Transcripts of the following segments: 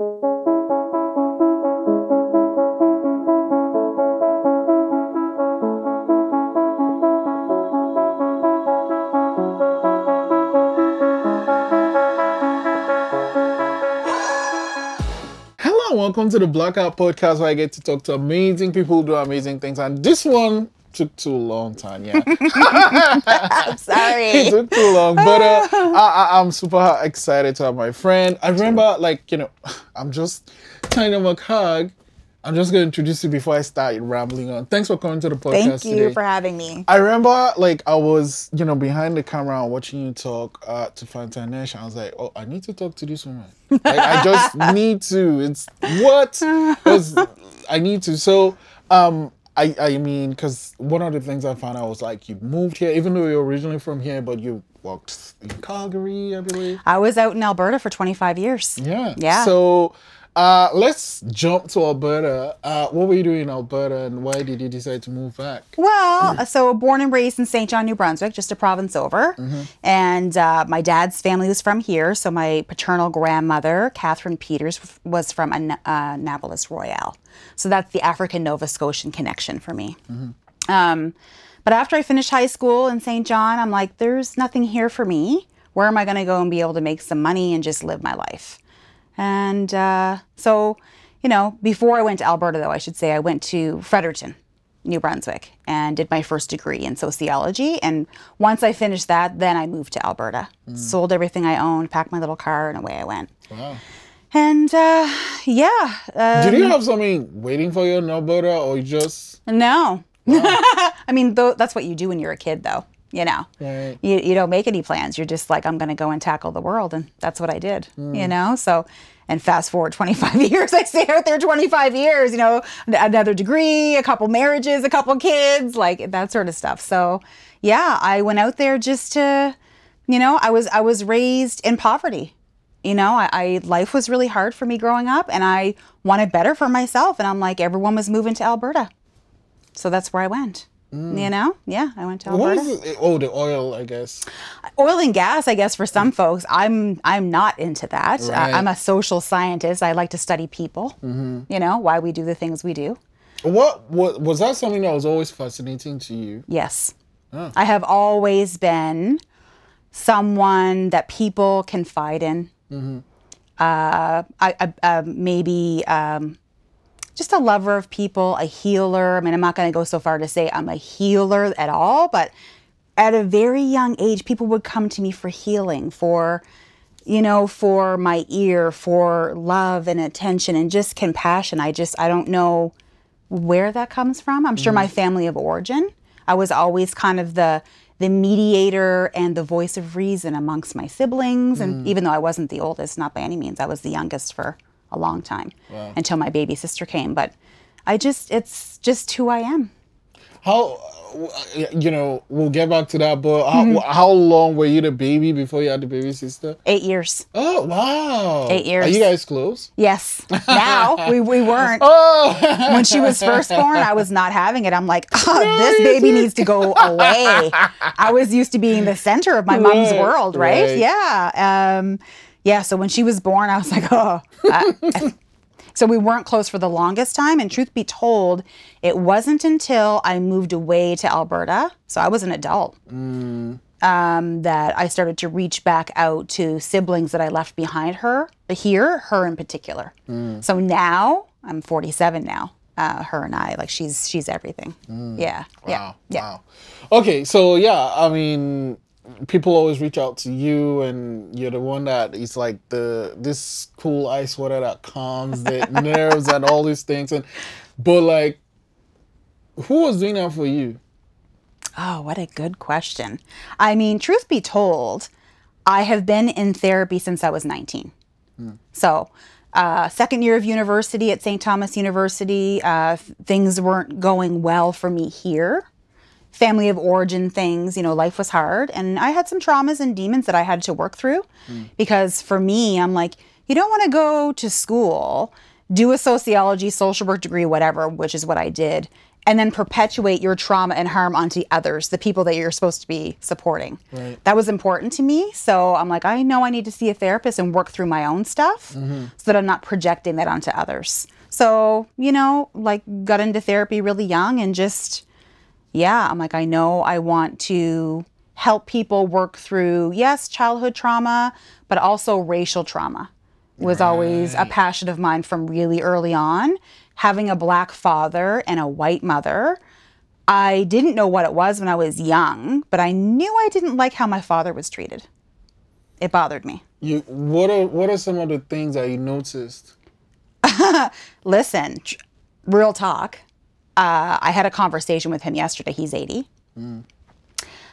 Hello, welcome to the Blackout Podcast where I get to talk to amazing people who do amazing things. And this one took too long, Tanya. I'm sorry. it took too long, but uh, I, I, I'm super excited to have my friend. I remember, like, you know, I'm just Tanya McHarg. I'm just going to introduce you before I start rambling on. Thanks for coming to the podcast Thank you today. for having me. I remember, like, I was, you know, behind the camera watching you talk uh, to Fanta Nash. I was like, oh, I need to talk to this woman. Like, I just need to. It's what? I need to. So, um, I, I mean, because one of the things I found out was like you moved here, even though you're originally from here, but you worked in Calgary, I believe. I was out in Alberta for 25 years. Yeah. Yeah. So, uh, let's jump to Alberta. Uh, what were you doing in Alberta, and why did you decide to move back? Well, so born and raised in St. John, New Brunswick, just a province over. And uh, my dad's family was from here. So my paternal grandmother, Catherine Peters, was from An- uh, Annapolis Royal. So that's the African Nova Scotian connection for me. Um, but after I finished high school in St. John, I'm like, there's nothing here for me. Where am I going to go and be able to make some money and just live my life? And uh, so, you know, before I went to Alberta, though, I should say, I went to Fredericton, New Brunswick, and did my first degree in sociology. And once I finished that, then I moved to Alberta, sold everything I owned, packed my little car, and away I went. Wow. And uh, yeah, uh, Did you have something waiting for you in Alberta, or you just no. I mean, tho- that's what you do when you're a kid, though. You know, Right. you, you don't make any plans. You're just like, I'm going to go and tackle the world. And that's what I did, mm. you know? So, and fast forward 25 years, I stayed out there 25 years, you know, another degree, a couple marriages, a couple kids, like that sort of stuff. So, yeah, I went out there just to, you know, I was, I was raised in poverty. You know, I, I life was really hard for me growing up and I wanted better for myself. And I'm like, everyone was moving to Alberta. So that's where I went. You know? Yeah, I went to what Alberta it? Oh, the oil, I guess. oil and gas i guess for some folks i'm i'm not into that Right. I, i'm a social scientist i like to study people you know why we do the things we do What, what was that something that was always fascinating to you? yes i have always been someone that people confide in uh, I, I, uh, maybe um, just a lover of people, a healer. I mean, I'm not going to go so far to say I'm a healer at all, but at a very young age, people would come to me for healing, for, you know, for my ear, for love and attention and just compassion. I just, I don't know where that comes from. I'm sure my mm. family of origin. I was always kind of the the mediator and the voice of reason amongst my siblings. And mm. even though I wasn't the oldest, not by any means, I was the youngest for a long time until my baby sister came. But I just, it's just who I am. How, uh, you know, we'll get back to that, but how, Mm-hmm. how long were you the baby before you had the baby sister? Eight years. Oh, wow. Eight years. Are you guys close? Yes. Now we, we weren't. Oh, When she was first born, I was not having it. I'm like, oh, this baby needs to go away. I was used to being the center of my mom's world, right? right. Yeah. Um, yeah. So when she was born, I was like, oh. I- so we weren't close for the longest time. And truth be told, it wasn't until I moved away to Alberta, so I was an adult, um, that I started to reach back out to siblings that I left behind her, here, her in particular. So now I'm 47 now. Uh, her and I, like she's she's everything. Yeah, yeah, Wow. yeah. Wow. Okay, so yeah, I mean, people always reach out to you, and you're the one that is like the this cool ice water that calms the nerves and all these things. And but like, who was doing that for you? Oh, what a good question. I mean, truth be told, I have been in therapy since I was 19. So, uh, second year of university at St. Thomas University, uh, th- things weren't going well for me here. Family of origin things, you know, life was hard. And I had some traumas and demons that I had to work through. Mm. Because for me, I'm like, you don't want to go to school, do a sociology, social work degree, whatever, which is what I did, and then perpetuate your trauma and harm onto others, the people that you're supposed to be supporting. Right. That was important to me. So I'm like, I know I need to see a therapist and work through my own stuff mm-hmm. so that I'm not projecting that onto others. So, you know, like got into therapy really young and just, yeah, I'm like, I know I want to help people work through, yes, childhood trauma, but also racial trauma was always a passion of mine from really early on. Having a black father and a white mother, I didn't know what it was when I was young, but I knew I didn't like how my father was treated. It bothered me. You what are what are some of the things that you noticed? Listen, real talk. Uh, I had a conversation with him yesterday. He's 80.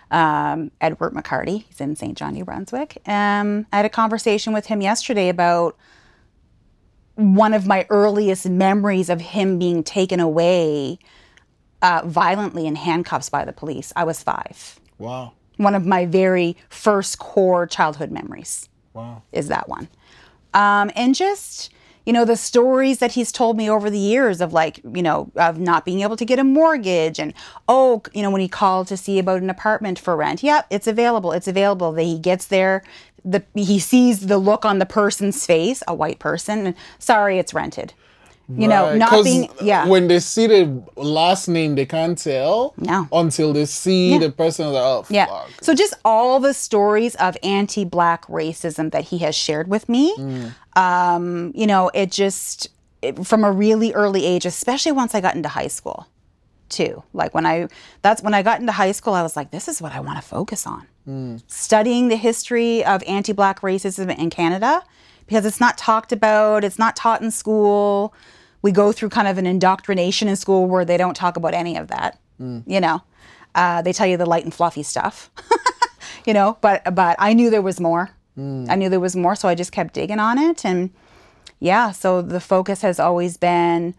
Um, Edward McCarty. He's in St. John, New Brunswick. Um, I had a conversation with him yesterday about one of my earliest memories of him being taken away uh, violently in handcuffs by the police. I was five. Wow. One of my very first core childhood memories Wow. is that one. Um, and just, you know, the stories that he's told me over the years of like, you know, of not being able to get a mortgage and, oh, you know, when he called to see about an apartment for rent, yep, it's available, it's available. That he gets there, the he sees the look on the person's face, a white person, and sorry, it's rented. You know, Right, not 'cause being, yeah. When they see the last name, they can't tell. No. Until they see the person. Like, oh, Yeah. fuck. So just all the stories of anti-black racism that he has shared with me, um, you know, it just it, from a really early age, especially once I got into high school, too. Like when I that's when I got into high school, I was like, this is what I want to focus on. Studying the history of anti-black racism in Canada because it's not talked about, it's not taught in school. We go through kind of an indoctrination in school where they don't talk about any of that. You know, uh, they tell you the light and fluffy stuff. you know, but but I knew there was more. I knew there was more, so I just kept digging on it, and yeah. So the focus has always been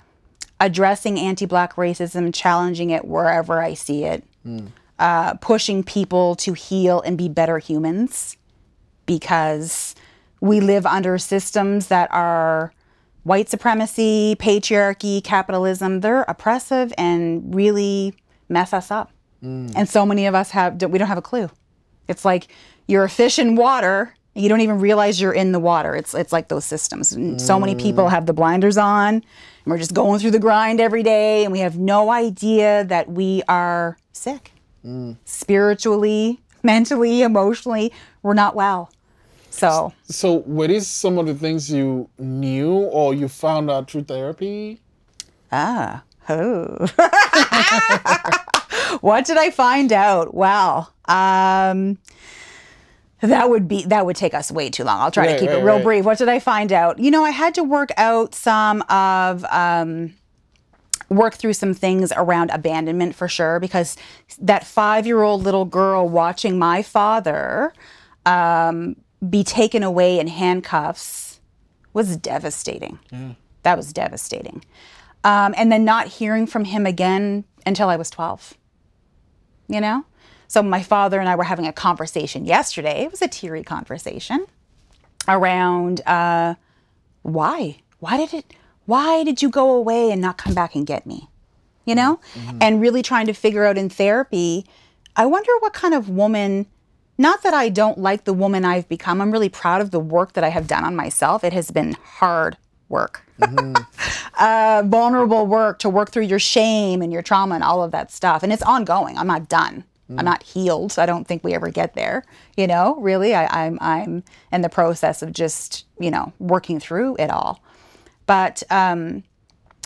addressing anti-black racism, challenging it wherever I see it, uh, pushing people to heal and be better humans, because we live under systems that are white supremacy, patriarchy, capitalism. They're oppressive and really mess us up. Mm. And so many of us have we don't have a clue. It's like you're a fish in water. You don't even realize you're in the water. It's it's like those systems. And So many people mm. have the blinders on, and we're just going through the grind every day, and we have no idea that we are sick, mm. spiritually, mentally, emotionally. We're not well. So So, were these some of the things you knew or you found out through therapy? Ah, oh. what did I find out? Wow. Um, that would be that would take us way too long. I'll try to Right, keep it real right. brief. What did I find out? You know, I had to work out some of um, work through some things around abandonment for sure because that five year old little girl watching my father um, be taken away in handcuffs was devastating. That was devastating. Um, and then not hearing from him again until I was 12. You know? So my father and I were having a conversation yesterday. It was a teary conversation around uh, why? Why did it? Why did you go away and not come back and get me? You know, and really trying to figure out in therapy. I wonder what kind of woman. Not that I don't like the woman I've become. I'm really proud of the work that I have done on myself. It has been hard work, uh, vulnerable work to work through your shame and your trauma and all of that stuff. And it's ongoing. I'm not done. I'm not healed. I don't think we ever get there. You know, really, I, I'm I'm in the process of just you know working through it all. But um,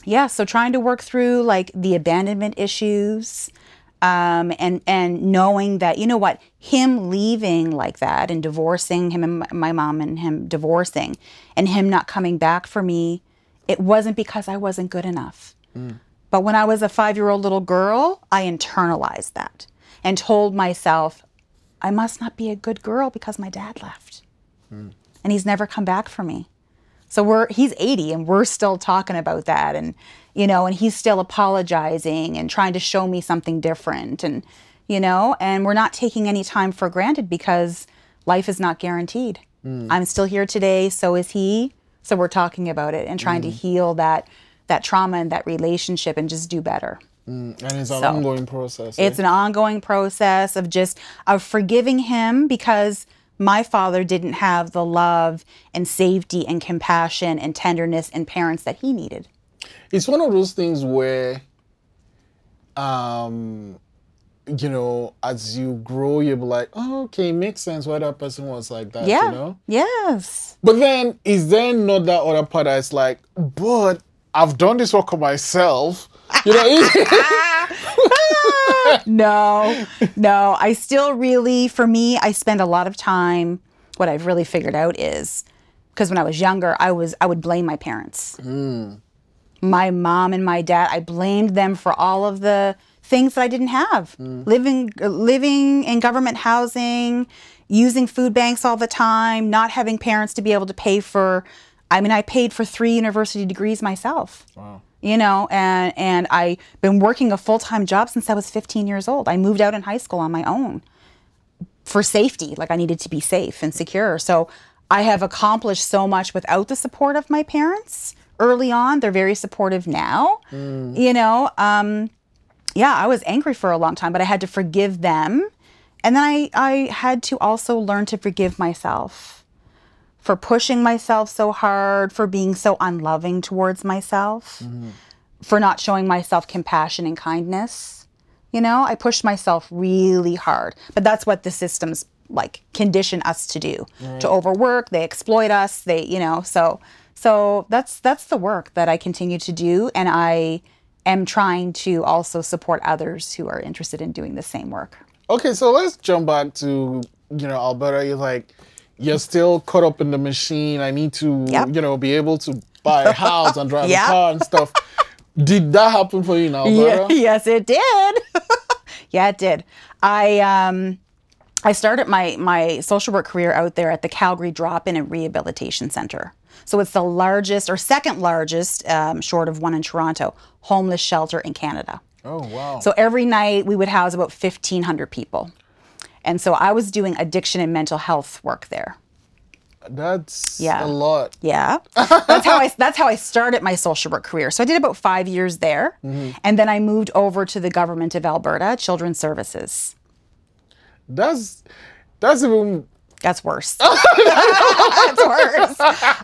yeah, so trying to work through like the abandonment issues, um, and and knowing that you know what him leaving like that and divorcing him and my- my mom and him divorcing and him not coming back for me, it wasn't because I wasn't good enough. But when I was a five year old little girl, I internalized that and told myself, I must not be a good girl because my dad left. And he's never come back for me. So we're he's 80 and we're still talking about that and you know and he's still apologizing and trying to show me something different and you know and we're not taking any time for granted because life is not guaranteed. Hmm. I'm still here today, so is he. So we're talking about it and trying to hmm. heal that that trauma and that relationship and just do better. Hmm. And it's an ongoing process. It's eh? an ongoing process of just of forgiving him because my father didn't have the love and safety and compassion and tenderness and parents that he needed. It's one of those things where um you know as you grow you'll be like oh okay makes sense why that person was like that Yeah. you know Yes. but then is there not that other part that's like but i've done this work on myself you know no, no. I still really, for me, I spend a lot of time. What I've really figured out is because when I was younger, I was I would blame my parents, my mom and my dad. I blamed them for all of the things that I didn't have. Mm. Living living in government housing, using food banks all the time, not having parents to be able to pay for. I mean, I paid for three university degrees myself wow you know and and i've been working a full-time job since i was 15 years old i moved out in high school on my own for safety like i needed to be safe and secure so i have accomplished so much without the support of my parents early on they're very supportive now you know um yeah i was angry for a long time but i had to forgive them and then i i had to also learn to forgive myself for pushing myself so hard, for being so unloving towards myself, for not showing myself compassion and kindness. You know, I pushed myself really hard. But that's what the systems like condition us to do. To overwork, they exploit us, they, you know, so so that's that's the work that I continue to do and I am trying to also support others who are interested in doing the same work. okay so let's jump back to you know alberta you're like you're still caught up in the machine i need to Yep. you know be able to buy a house and drive Yeah. a car and stuff did that happen for you in Yeah, alberta yes, it did. yeah, it did. I um, I started my my social work career out there at the Calgary Drop-In and Rehabilitation Center. So it's the largest or second largest, um, short of one in Toronto, homeless shelter in Canada. oh wow So every night we would house about fifteen hundred people, and so I was doing addiction and mental health work there. that's Yeah. a lot Yeah, that's how I that's how I started my social work career. So I did about five years there, and then I moved over to the government of Alberta Children's Services. that's that's even That's worse. That's worse.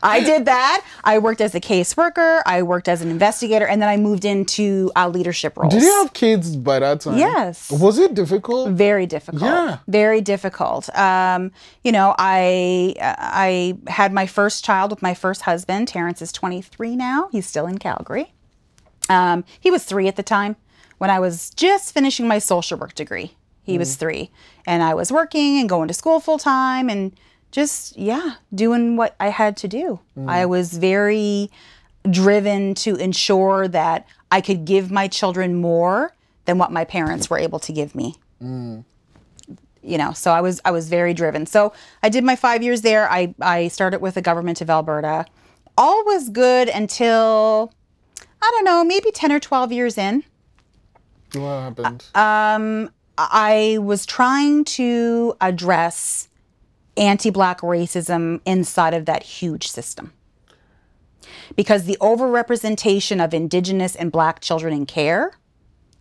I did that. I worked as a caseworker. I worked as an investigator, and then I moved into uh, leadership roles. Did you have kids by that time? Yes. Was it difficult? very difficult Yeah. very difficult um, you know i i had my first child with my first husband terrence is 23 now he's still in calgary um, he was three at the time when i was just finishing my social work degree he was mm. three. And i was working and going to school full time and just yeah doing what i had to do. Mm. I was very driven to ensure that i could give my children more than what my parents were able to give me. Mm. You know so i was i was very driven. So i did my five years there. I i started with the government of alberta. All was good until i don't know maybe 10 or 12 years in. What happened? Uh, um, i was trying to address anti-black racism inside of that huge system. Because the overrepresentation of indigenous and black children in care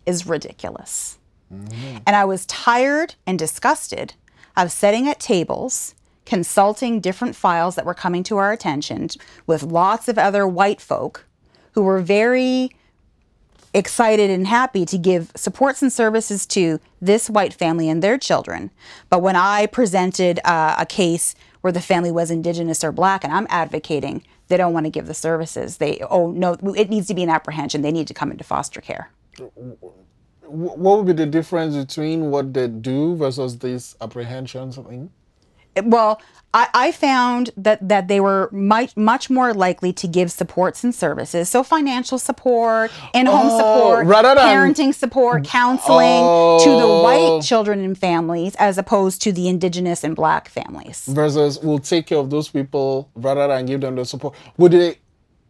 is ridiculous. Mm-hmm. And I was tired and disgusted of sitting at tables, consulting different files that were coming to our attention with lots of other white folk who were very excited and happy to give supports and services to this white family and their children. But when I presented uh, a case where the family was indigenous or black and I'm advocating, they don't want to give the services. They, oh, no, it needs to be an apprehension. They need to come into foster care. What would be the difference between what they do versus this apprehension thing? well I, I found that that they were much much more likely to give supports and services so financial support in-home Oh, support parenting support counseling to the Oh. white children and families as opposed to the indigenous and black families Versus we'll take care of those people rather than give them the support. Would they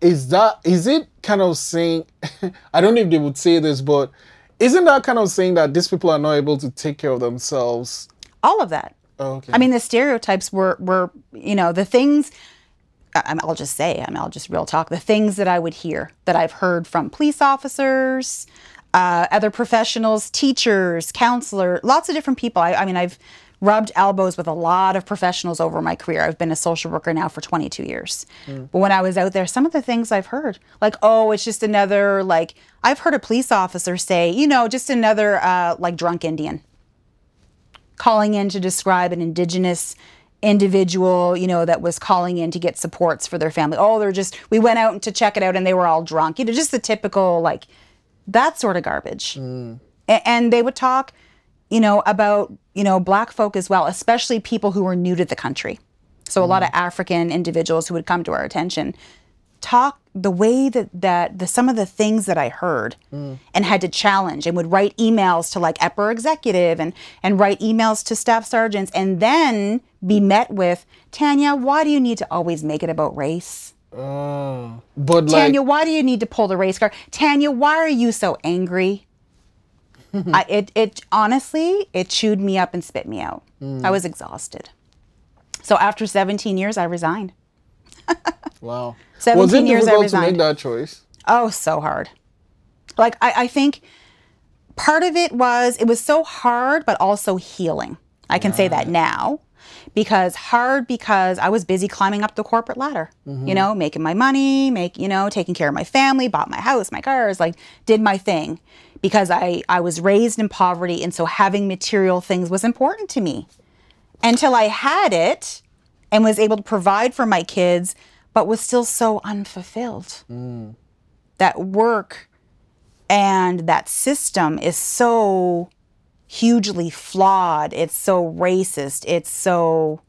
is that is it kind of saying I don't know if they would say this, but isn't that kind of saying that these people are not able to take care of themselves? all of that Oh, okay. I mean, the stereotypes were were you know the things. I'll just say, I mean, I'll just real talk. The things that I would hear that I've heard from police officers, uh, other professionals, teachers, counselor, lots of different people. I, I mean, I've rubbed elbows with a lot of professionals over my career. I've been a social worker now for 22 years. But when I was out there, some of the things I've heard, like, oh, it's just another, like, I've heard a police officer say, you know, just another, uh, like, drunk Indian calling in to describe an indigenous individual, you know, that was calling in to get supports for their family. Oh, they're just, we went out to check it out and they were all drunk. You know, just the typical, like, that sort of garbage. Mm. A- and they would talk, you know, about, you know, black folk as well, especially people who were new to the country. So a lot mm. of African individuals who would come to our attention talk the way that that the some of the things that I heard mm. and had to challenge and would write emails to like upper executive and and write emails to staff sergeants and then be met with Tanya, why do you need to always make it about race? Oh. But like, Tanya, why do you need to pull the race card? Tanya, why are you so angry? I, it, it honestly, it chewed me up and spit me out. Mm. I was exhausted. So after 17 years, I resigned. wow. 17 Was it years I difficult to make that choice? Oh, so hard. Like, I, I think part of it was, it was so hard, but also healing. I can say that now. Because hard because I was busy climbing up the corporate ladder, you mm-hmm. know, making my money, make, you know, taking care of my family, bought my house, my cars, like did my thing because I, I was raised in poverty. And so having material things was important to me until I had it and was able to provide for my kids, but was still so unfulfilled. That work and that system is so hugely flawed. It's so racist. It's so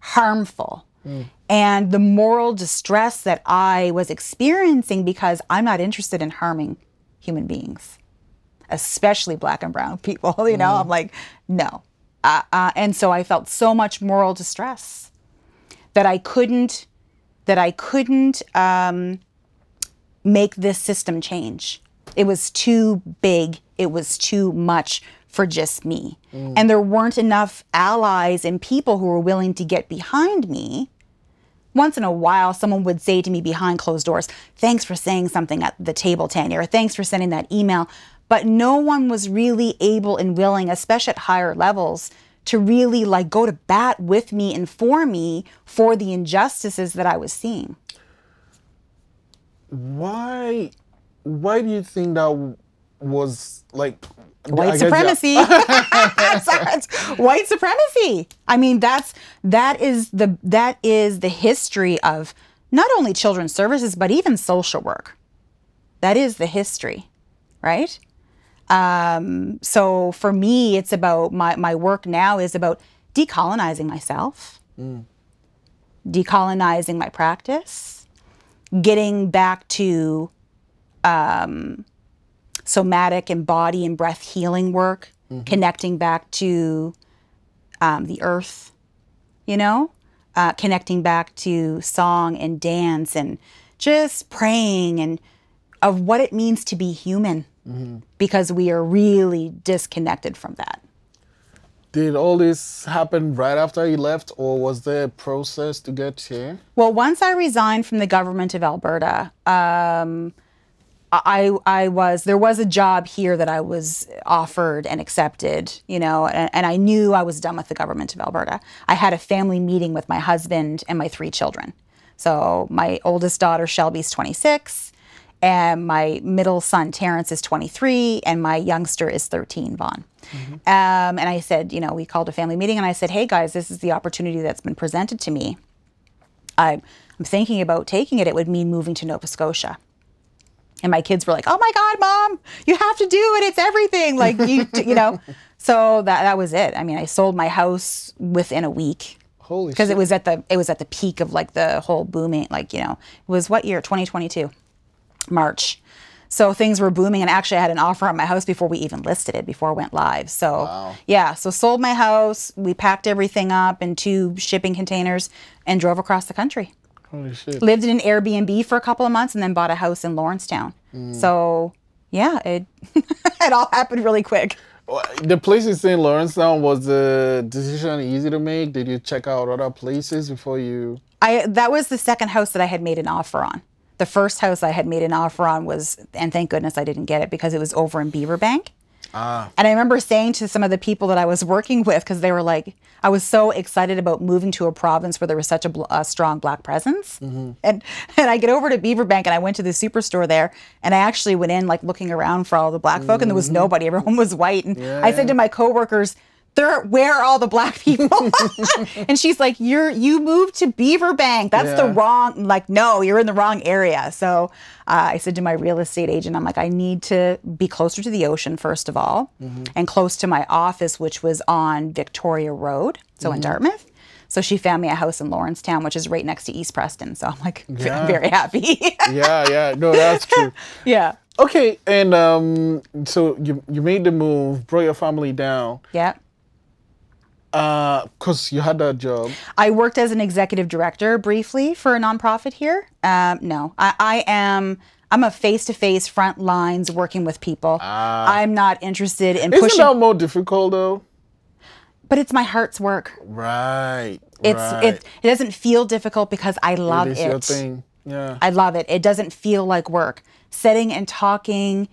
harmful. And the moral distress that I was experiencing because I'm not interested in harming human beings, especially black and brown people. You know, I'm like, no. Uh, uh, and so I felt so much moral distress that I couldn't, that I couldn't um, make this system change. It was too big. It was too much for just me. And there weren't enough allies and people who were willing to get behind me. Once in a while, someone would say to me behind closed doors, Thanks for saying something at the table, Tanya, or thanks for sending that email. But no one was really able and willing, especially at higher levels, to really like go to bat with me and for me for the injustices that I was seeing. Why? Why do you think that was like white supremacy. White supremacy. I mean, that's that is the that is the history of not only children's services but even social work. That is the history, right? Um, so for me, it's about my my work now is about decolonizing myself, decolonizing my practice, getting back to somatic and body and breath healing work, connecting back to um, the earth, you know, uh, connecting back to song and dance and just praying and of what it means to be human because we are really disconnected from that. Did all this happen right after you left, or was there a process to get here? Well, once I resigned from the government of Alberta, um, I I was there was a job here that I was offered and accepted, you know, and, and I knew I was done with the government of Alberta. I had a family meeting with my husband and my three children. So my oldest daughter Shelby's 26, and my middle son Terrence is 23, and my youngster is 13, Vaughn. Um, and I said, you know, we called a family meeting, and I said, hey guys, this is the opportunity that's been presented to me. I, I'm thinking about taking it. It would mean moving to Nova Scotia. And my kids were like, "Oh my God, mom, you have to do it. It's everything." Like you, you know. So that that was it. I mean, I sold my house within a week Holy because it was at the it was at the peak of like the whole booming. Like you know, it was what year? 2022, March. So things were booming, and actually, I had an offer on my house before we even listed it, before it went live. So Wow. yeah, so sold my house. We packed everything up in two shipping containers and drove across the country Holy shit! lived in an Airbnb for a couple of months and then bought a house in Lawrencetown. Mm. So yeah, it it all happened really quick. The place in St. Lawrence now was the decision easy to make? Did you check out other places before you? I that was the second house that I had made an offer on. The first house I had made an offer on was, and thank goodness I didn't get it because it was over in Beaverbank. Ah. And I remember saying to some of the people that I was working with, because they were like, I was so excited about moving to a province where there was such a, bl- a strong black presence. Mm-hmm. And and I get over to Beaverbank and I went to the superstore there and I actually went in like looking around for all the black folk and there was nobody. Everyone was white. And I said to my coworkers, there, where are all the black people? and she's like, "You're you moved to Beaverbank. That's the wrong. I'm like, no, you're in the wrong area." So uh, I said to my real estate agent, "I'm like, I need to be closer to the ocean first of all, and close to my office, which was on Victoria Road, so in Dartmouth." So she found me a house in Lawrencetown, which is right next to East Preston. So I'm like Yeah. very happy. Yeah, yeah. No, that's true. yeah. Okay, and um, so you you made the move, brought your family down, Yeah. Uh, cause you had that job. I worked as an executive director briefly for a nonprofit here. Um, no, I, I am. I'm a face-to-face front lines working with people. I'm not interested in Isn't pushing, that more difficult though? but it's my heart's work. Right. It's right. it. It doesn't feel difficult because I love it is it. your thing. Yeah. I love it. It doesn't feel like work. Sitting and talking,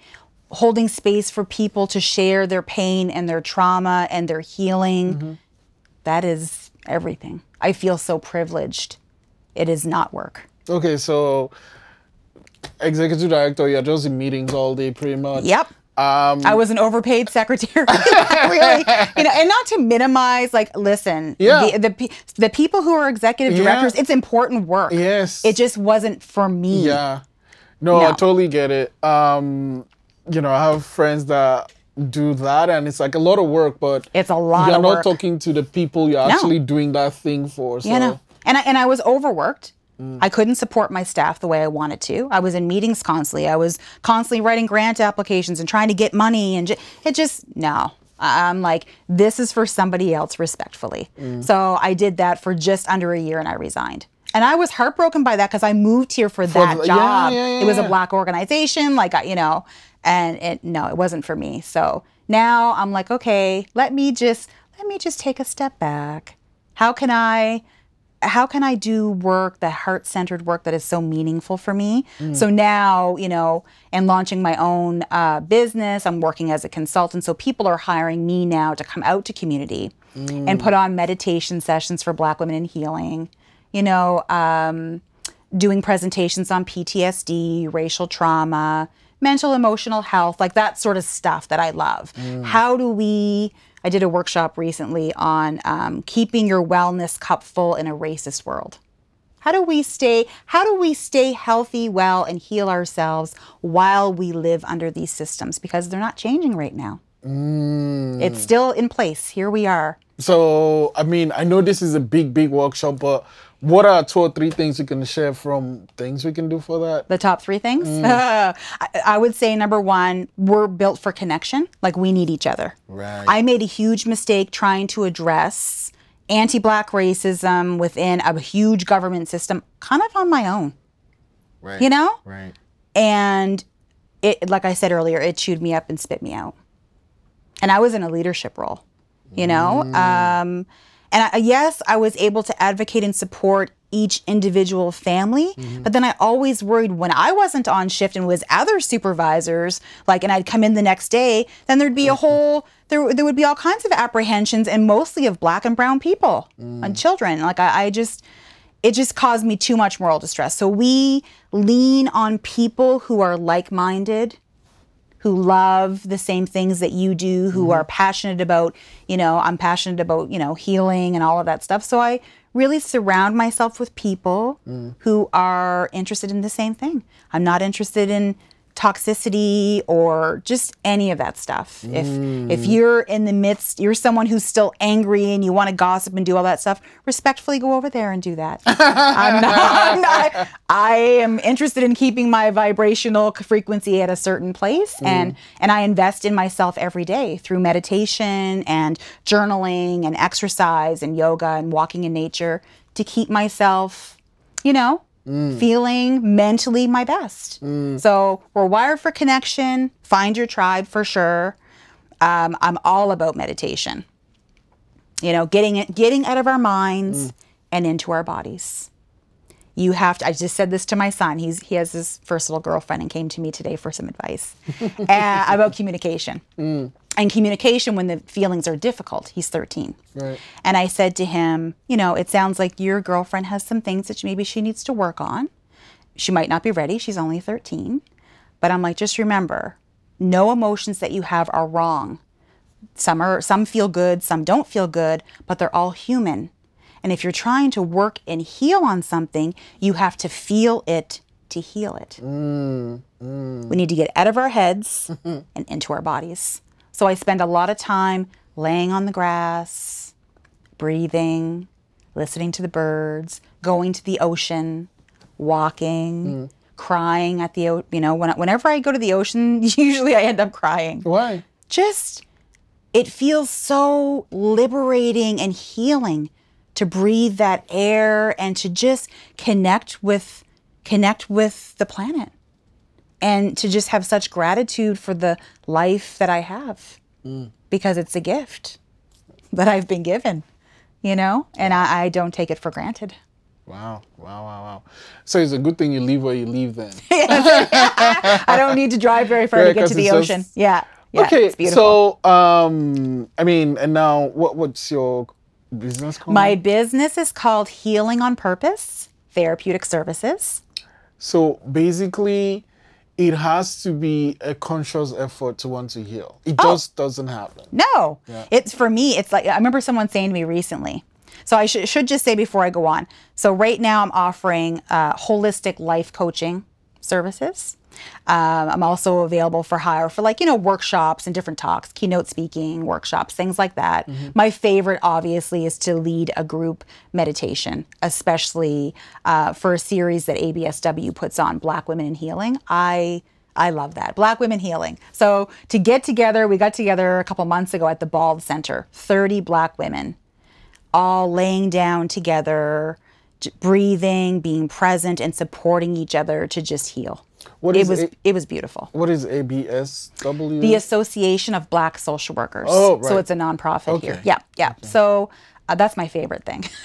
holding space for people to share their pain and their trauma and their healing. That is everything. I feel so privileged. It is not work. Okay, so executive director, you're just in meetings all day, pretty much. Yep. Um, I was an overpaid secretary. really, you know, and not to minimize. Like, listen, Yeah. the, the the people who are executive Yeah. directors, it's important work. Yes. it just wasn't for me. Yeah. No, I totally get it. Um, you know, I have friends that do that and it's like a lot of work, but It's a lot you're not work. talking to the people you're actually doing that thing for. So You know, and I, and I was overworked. Mm. I couldn't support my staff the way I wanted to. I was in meetings constantly. I was constantly writing grant applications and trying to get money, and ju- it just no. I'm like, this is for somebody else, respectfully. Mm. So I did that for just under a year, and I resigned. And I was heartbroken by that because I moved here for that the- job. yeah, yeah, it was a black organization, like I- you know, and it no, it wasn't for me. So now I'm like, okay, let me just let me just take a step back. How can I how can I do work, the heart centered work that is so meaningful for me? So now, you know, and launching my own uh, business, I'm working as a consultant. So people are hiring me now to come out to community and put on meditation sessions for Black women in healing, you know, um, doing presentations on PTSD, racial trauma, mental emotional health, like that sort of stuff that I love. How do we? I did a workshop recently on um, keeping your wellness cup full in a racist world. How do we stay? How do we stay healthy, well, and heal ourselves while we live under these systems? Because they're not changing right now. It's still in place. Here we are. So, I mean, I know this is a big, big workshop, but what are two or three things you can share from things we can do for that? The top three things? I, I would say number one, we're built for connection. Like we need each other. Right. I made a huge mistake trying to address anti black racism within a huge government system kind of on my own, Right. you know? Right. And it, like I said earlier, it chewed me up and spit me out. And I was in a leadership role, you know? Um, and I, yes, I was able to advocate and support each individual family, mm-hmm. but then I always worried when I wasn't on shift and was other supervisors, like, and I'd come in the next day, then there'd be a mm-hmm. whole, there, there would be all kinds of apprehensions and mostly of black and brown people mm. and children. Like, I, I just, it just caused me too much moral distress. So we lean on people who are like minded, who love the same things that you do, who mm-hmm. are passionate about, you know, I'm passionate about, you know, healing and all of that stuff. So I really surround myself with people mm. who are interested in the same thing. I'm not interested in toxicity or just any of that stuff. If if mm. you're in the midst, you're someone who's still angry and you want to gossip and do all that stuff, respectfully go over there and do that. I'm not, I'm not I am interested in keeping my vibrational frequency at a certain place mm. and and I invest in myself every day through meditation and journaling and exercise and yoga and walking in nature to keep myself, you know, feeling mentally my best. So we're wired for connection. Find your tribe for sure. Um, I'm all about meditation. You know, getting it, getting out of our minds and into our bodies. You have to. I just said this to my son. He's he has his first little girlfriend and came to me today for some advice uh, about communication. And communication when the feelings are difficult. He's 13. Right. And I said to him, you know, it sounds like your girlfriend has some things that maybe she needs to work on. She might not be ready. She's only 13. But I'm like, just remember, no emotions that you have are wrong. Some are some feel good, some don't feel good, but they're all human. And if you're trying to work and heal on something, you have to feel it to heal it. Mm, mm. We need to get out of our heads and into our bodies. So I spend a lot of time laying on the grass, breathing, listening to the birds, going to the ocean, walking, hmm. crying at the you know when, whenever I go to the ocean, usually I end up crying. Why? Just it feels so liberating and healing to breathe that air and to just connect with connect with the planet and to just have such gratitude for the life that I have because it's a gift that I've been given, you know, and I, I don't take it for granted. Wow, wow, wow, wow. So it's a good thing you leave where you leave then. I don't need to drive very far Right, to get to the ocean. just- Yeah. yeah okay, It's beautiful. so um, I mean, and now what? What's your business called? My business is called Healing on Purpose Therapeutic Services. So basically, it has to be a conscious effort to want to heal. It Oh. just doesn't happen. No, it's for me. It's like I remember someone saying to me recently. So I should, should just say before I go on. So right now I'm offering uh, holistic life coaching services. Um, I'm also available for hire for like you know workshops and different talks, keynote speaking workshops, things like that. My favorite, obviously, is to lead a group meditation, especially uh, for a series that ABSW puts on, Black Women in Healing. I I love that. Black Women Healing. So to get together, we got together a couple months ago at the Bald Center, 30 black women, all laying down together, breathing, being present, and supporting each other to just heal. What it is was A- it was beautiful. What is ABSW? The Association of Black Social Workers. Oh, right. So it's a nonprofit here. Okay. Yeah, yeah. So uh, that's my favorite thing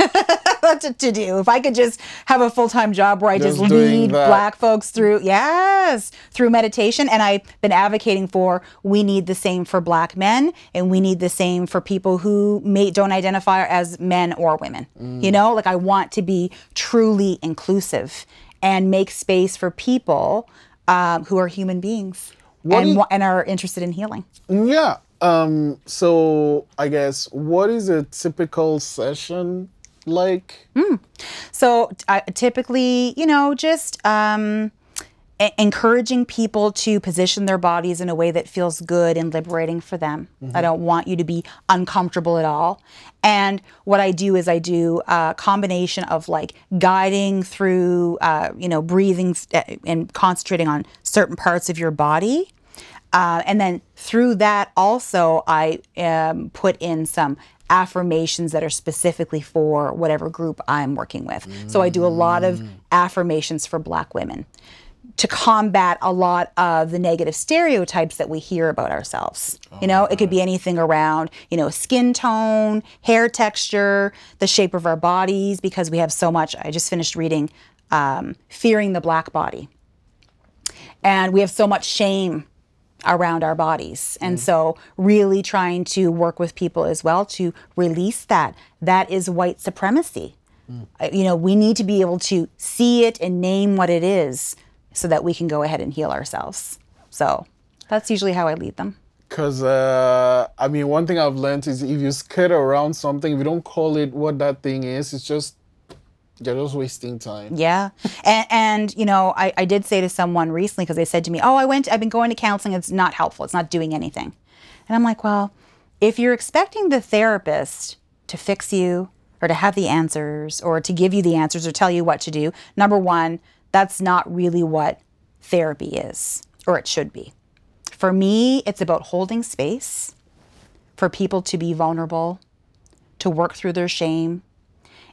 to, to do. If I could just have a full time job where I just, Just lead black folks through, yes, through meditation. And I've been advocating for we need the same for black men and we need the same for people who may, don't identify as men or women. Mm. You know, like I want to be truly inclusive and make space for people um, who are human beings. and, wa- and are interested in healing. Yeah. Um. So I guess what is a typical session like? So uh, typically, you know, just um, encouraging people to position their bodies in a way that feels good and liberating for them. I don't want you to be uncomfortable at all. And what I do is I do a combination of like guiding through, uh, you know, breathing s- uh, and concentrating on certain parts of your body. Uh, and then through that, also, I um, put in some affirmations that are specifically for whatever group I'm working with. So I do a lot of affirmations for Black women to combat a lot of the negative stereotypes that we hear about ourselves. you know, it could be anything around, you know, skin tone, hair texture, the shape of our bodies, because we have so much. I just finished reading um, Fearing the Black Body. And we have so much shame around our bodies. And so really trying to work with people as well to release that. That is white supremacy. Uh, you know we need to be able to see it and name what it is so that we can go ahead and heal ourselves so that's usually how i lead them Because uh, I mean, one thing I've learned is if you skirt around something, if you don't call it what that thing is, it's just you're just wasting time. Yeah. And, and you know, I, I did say to someone recently because they said to me, Oh, I went, I've been going to counseling. It's not helpful. It's not doing anything. And I'm like, Well, if you're expecting the therapist to fix you or to have the answers or to give you the answers or tell you what to do, number one, that's not really what therapy is or it should be. For me, it's about holding space for people to be vulnerable, to work through their shame,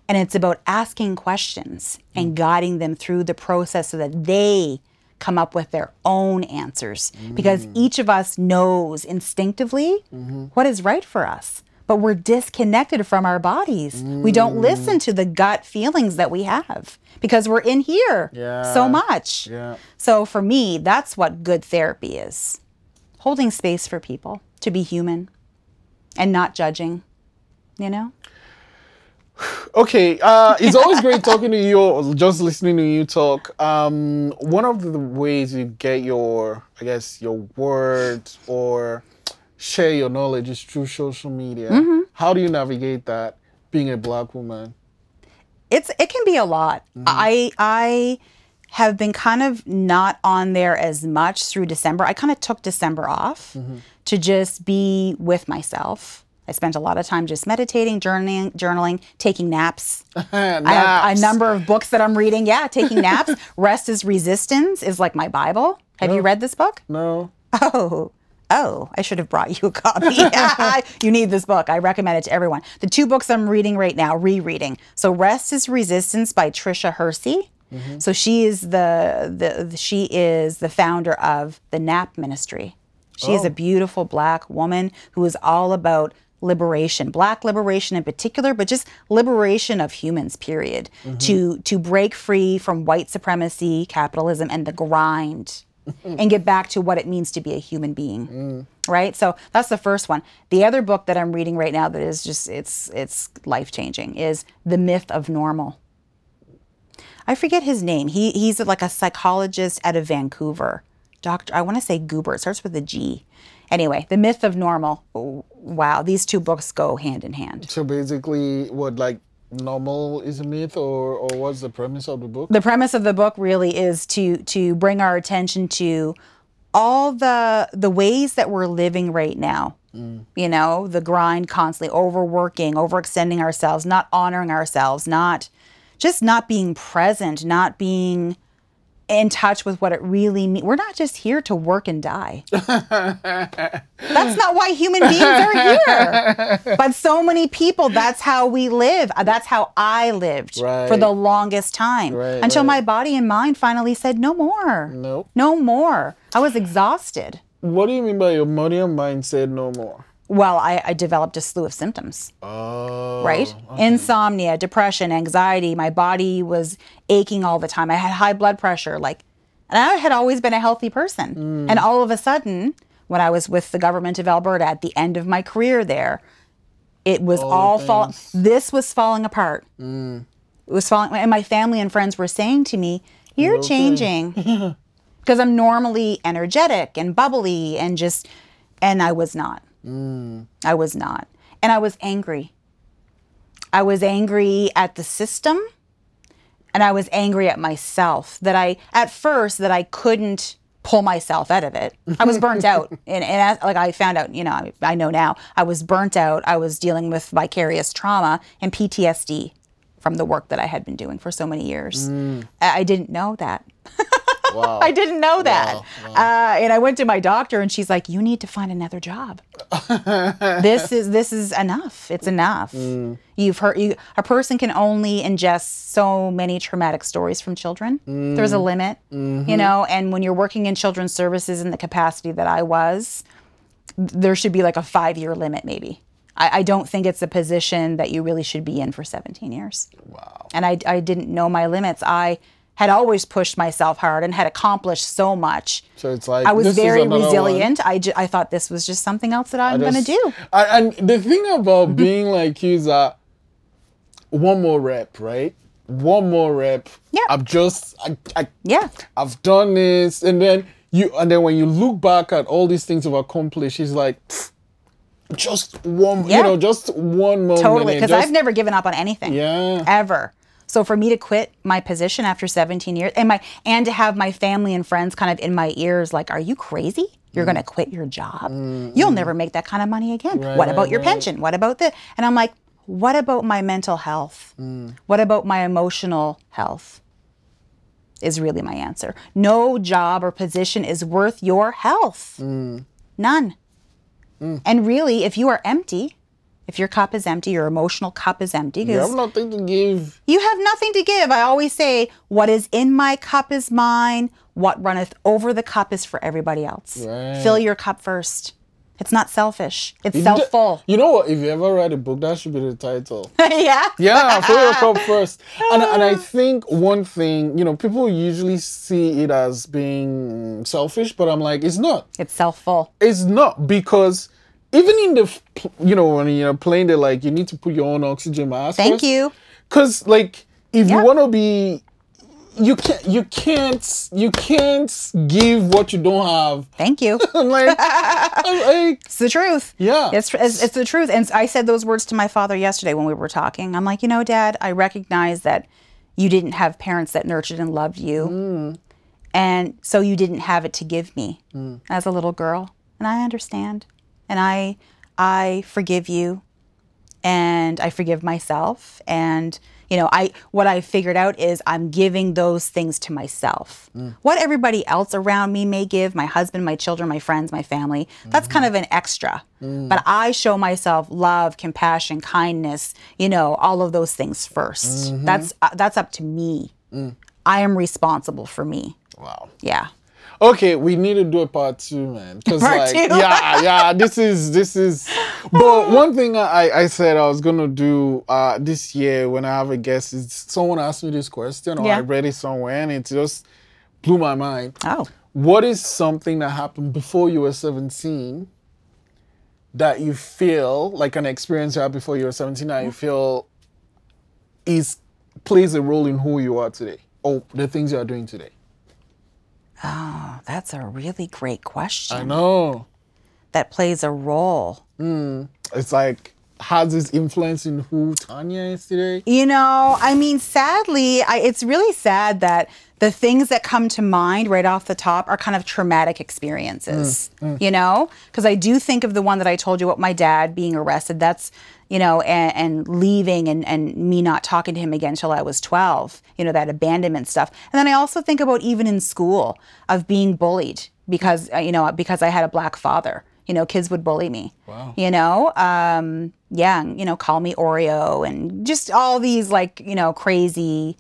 and it's about asking questions and mm. guiding them through the process so that they come up with their own answers. Because mm. each of us knows instinctively mm-hmm. what is right for us. But we're disconnected from our bodies. We don't listen to the gut feelings that we have because we're in here Yeah. so much. Yeah. So for me, that's what good therapy is holding space for people to be human and not judging, you know? Okay, uh, it's always great talking to you or just listening to you talk. Um, one of the ways you get your, I guess, your words or share your knowledge is through social media. Mm-hmm. How do you navigate that being a black woman? it's it can be a lot. I I have been kind of not on there as much through December. I kind of took December off to just be with myself. I spent a lot of time just meditating, journaling, journaling, taking naps. I have Naps. a number of books that I'm reading. Yeah, taking naps. Rest is Resistance is like my Bible. Have you read this book? No. Oh, oh, I should have brought you a copy. you need this book. I recommend it to everyone. The two books I'm reading right now, rereading. So Rest is Resistance by Tricia Hersey. Mm-hmm. So she is the, the the- she is the founder of the NAP ministry. She is a oh. beautiful black woman who is all about liberation, black liberation in particular, but just liberation of humans, period. Mm-hmm. To to break free from white supremacy, capitalism, and the grind and get back to what it means to be a human being. Right? So that's the first one. The other book that I'm reading right now that is just it's it's life-changing is The Myth of Normal. I forget his name. He he's like a psychologist out of Vancouver. Doctor I want to say Goober. It starts with a G. Anyway, The Myth of Normal. Wow, these two books go hand in hand. So basically, what like normal is a myth, or or what's the premise of the book? the premise of the book really is to to bring our attention to all the the ways that we're living right now mm. you know the grind constantly overworking overextending ourselves not honoring ourselves not just not being present not being in touch with what it really means we're not just here to work and die. That's not why human beings are here. But so many people that's how we live. Uh, that's how i lived for the longest time Right, until right. my body and mind finally said no more. Nope. no more. I was exhausted. What do you mean by your body and mind said no more? Well i, I developed a slew of symptoms Oh. right? insomnia depression anxiety. My body was aching all the time. I had high blood pressure like and i had always been a healthy person. Mm. And all of a sudden when i was with the government of alberta at the end of my career there it was All all the fall this was falling apart. Mm. It was falling and my family and friends were saying to me you're okay." changing. Because i'm normally energetic and bubbly and just and i was not I was not. And I was angry. I was angry at the system and I was angry at myself that I, at first, that I couldn't pull myself out of it. I was burnt out. And, and as, like I found out, you know, I, I know now, I was burnt out. I was dealing with vicarious trauma and PTSD from the work that I had been doing for so many years. I, I didn't know that. Wow. I didn't know that. Wow, Uh, and I went to my doctor, and she's like, "You need to find another job. This is this is enough. It's enough. Mm. You've heard you, a person can only ingest so many traumatic stories from children. Mm. There's a limit, mm-hmm. you know. And when you're working in children's services in the capacity that I was, there should be like a five year limit, maybe. I, I don't think it's a position that you really should be in for 17 years Wow. and I, I didn't know my limits. I had always pushed myself hard and had accomplished so much. So it's like I was very another one. resilient. I, ju- I thought this was just something else that I'm going to do. I, and the thing about being like you is that one more rep, right? One more rep. Yeah. I've just I, I Yeah. I've done this, and then you and then when you look back at all these things you've accomplished, it's like just one, Yeah. you know, just one moment. Totally. Because I've never given up on anything. Yeah. Ever. So for me to quit my position after 17 years and my and to have my family and friends kind of in my ears like, are you crazy? You're going to quit your job. Mm. You'll never make that kind of money again. Right, what about right, your right. pension? What about this? And I'm like, what about my mental health? Mm. What about my emotional health? Is really my answer. No job or position is worth your health. Mm. None. And really, if you are empty, if your cup is empty, your emotional cup is empty, you have nothing to give. you have nothing to give. I always say, what is in my cup is mine. What runneth over the cup is for everybody else. Right. Fill your cup first. It's not selfish. It's You selfful. ju- You know what? If you ever read a book, that should be the title. yeah. Yeah, fill your cup first. And, and I think one thing, you know, people usually see it as being selfish, but I'm like, it's not. It's selfful. It's not because even in the, you know, when you're playing the like, you need to put your own oxygen mask. Thank you. Because like, if Yeah. you want to be, you can't, you can't, you can't give what you don't have. Thank you. I'm like, I'm like, It's the truth. Yeah. It's, it's it's the truth. And I said those words to my father yesterday when we were talking. I'm like, you know, Dad, I recognize that you didn't have parents that nurtured and loved you, Mm. and so you didn't have it to give me as a little girl. And I understand, and I I forgive you, and I forgive myself, and you know, I what I figured out is I'm giving those things to myself. Mm. What everybody else around me may give, my husband, my children, my friends, my family, that's kind mm-hmm. of an extra. Mm. But I show myself love, compassion, kindness, you know, all of those things 1st mm-hmm. That's uh, that's up to me. Mm. I am responsible for me. wow. Yeah. Okay, we need to do a part two, man. Because like, two? yeah, yeah, this is this is. But one thing I I said I was gonna do uh this year when I have a guest is someone asked me this question or Yeah. I read it somewhere and it just blew my mind. Oh. What is something that happened before you were seventeen that you feel like an experience you had before you were seventeen that you feel is plays a role in who you are today or the things you are doing today? Oh, that's a really great question. I know. That plays a role. Hmm. it's like has this influence in who Tanya is today. You know, I mean, sadly, I, it's really sad that the things that come to mind right off the top are kind of traumatic experiences, you know? Because I do think of the one that I told you about my dad being arrested. That's, you know, and, and leaving and, and me not talking to him again until I was 12, you know, that abandonment stuff. And then I also think about even in school of being bullied because, uh, you know, because I had a black father. You know, kids would bully me. Wow. You know, um, yeah, you know, call me Oreo and just all these like, you know, crazy,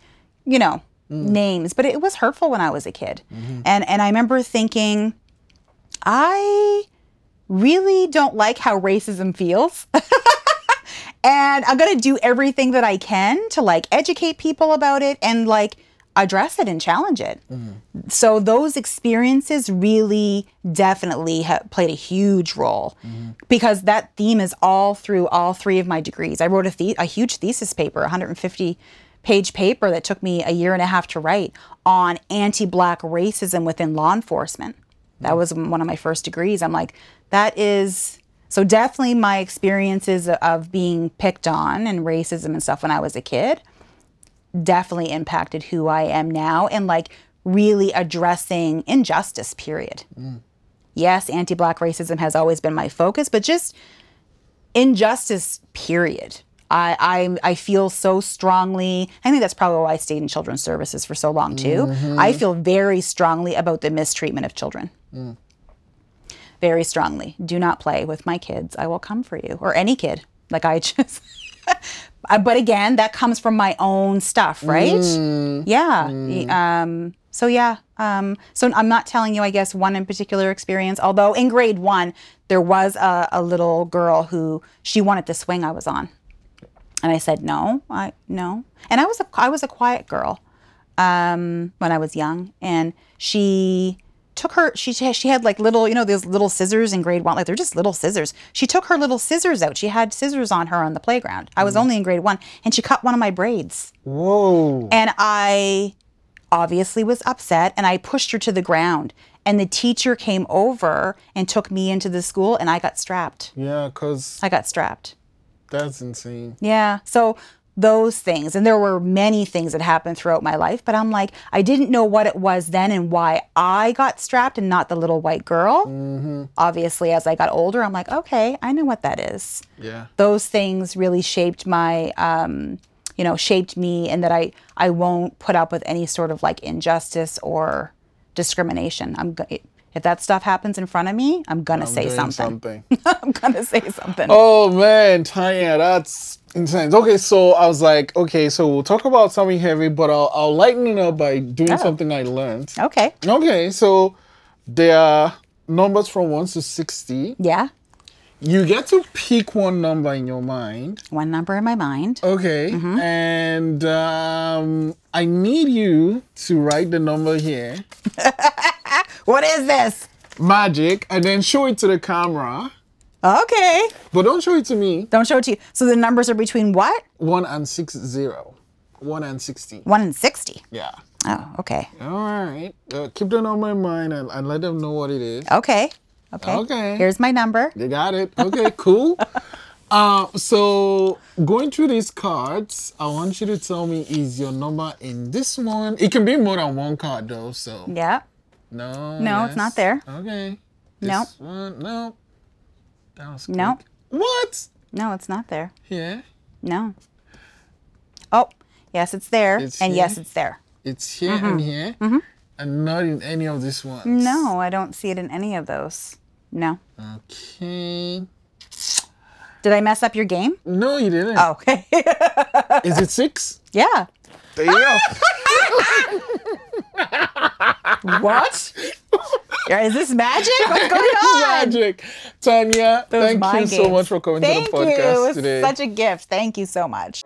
you know, Mm. names. But it was hurtful when I was a kid. Mm-hmm. And and I remember thinking, I really don't like how racism feels. and I'm going to do everything that I can to like educate people about it and like address it and challenge it. Mm-hmm. So those experiences really definitely ha- played a huge role mm-hmm. because that theme is all through all three of my degrees. I wrote a, the- a huge thesis paper, 150 page paper that took me a year and a half to write on anti-black racism within law enforcement. That was one of my first degrees. I'm like, that is so definitely my experiences of being picked on and racism and stuff when I was a kid definitely impacted who I am now and like really addressing injustice, period. Mm. Yes, anti black racism has always been my focus, but just injustice, period. I, I, I feel so strongly. I think that's probably why I stayed in children's services for so long, too. I feel very strongly about the mistreatment of children. Very strongly. Do not play with my kids. I will come for you, or any kid. Like I just. Uh, but again, that comes from my own stuff, right? Yeah. Um, so yeah. Um, so I'm not telling you, I guess, one in particular experience. Although in grade one, there was a, a little girl who she wanted the swing I was on, and I said no, I no. And I was a I was a quiet girl um, when I was young, and she took her she she had like little you know those little scissors in grade one like they're just little scissors. She took her little scissors out. She had scissors on her on the playground. I was only in grade one. And she cut one of my braids. Whoa. and i obviously was upset and i pushed her to the ground. And the teacher came over and took me into the school and i got strapped. Yeah, cause i got strapped that's insane. yeah. So those things, and there were many things that happened throughout my life, but I'm like, I didn't know what it was then and why I got strapped and not the little white girl. Obviously, as I got older, I'm like, okay, I know what that is. Yeah. Those things really shaped my, um, you know, shaped me, and that I I won't put up with any sort of like injustice or discrimination. I'm if that stuff happens in front of me, I'm gonna say Doing something. something. I'm gonna say something. oh man, Tanya, that's intense. Okay, so I was like, okay, so we'll talk about something heavy, but I'll I'll lighten it up by doing Oh. something I learned. Okay. Okay, so there are numbers from one to sixty. Yeah. You get to pick one number in your mind. One number in my mind. Okay. And um, I need you to write the number here. What is this? Magic. And then show it to the camera. Okay. But don't show it to me. Don't show it to you. So the numbers are between what? One and six zero. One and sixty. One and 60. Yeah. Oh, okay. All right. Uh, keep that on my mind and, and let them know what it is. Okay. Okay. Okay. Here's my number. They got it. Okay, cool. Uh, so going through these cards, I want you to tell me is your number in this one? It can be more than one card though. So Yeah. No. No, it's not there. Okay. Nope. This one, no. That was Nope. quick. What? No, it's not there. Yeah. No. Oh, yes, it's there. It's and yes, it's there. It's here and here, and not in any of these ones. Mm-hmm. No, I don't see it in any of those. No. Okay. Did I mess up your game? No, you didn't. Oh, okay. Is it six? yeah. There you go. What? Is this magic? What's going on? Magic. Tanya, Those thank you mind so much for coming Thank to the podcast you. It was today. such a gift. Thank you so much.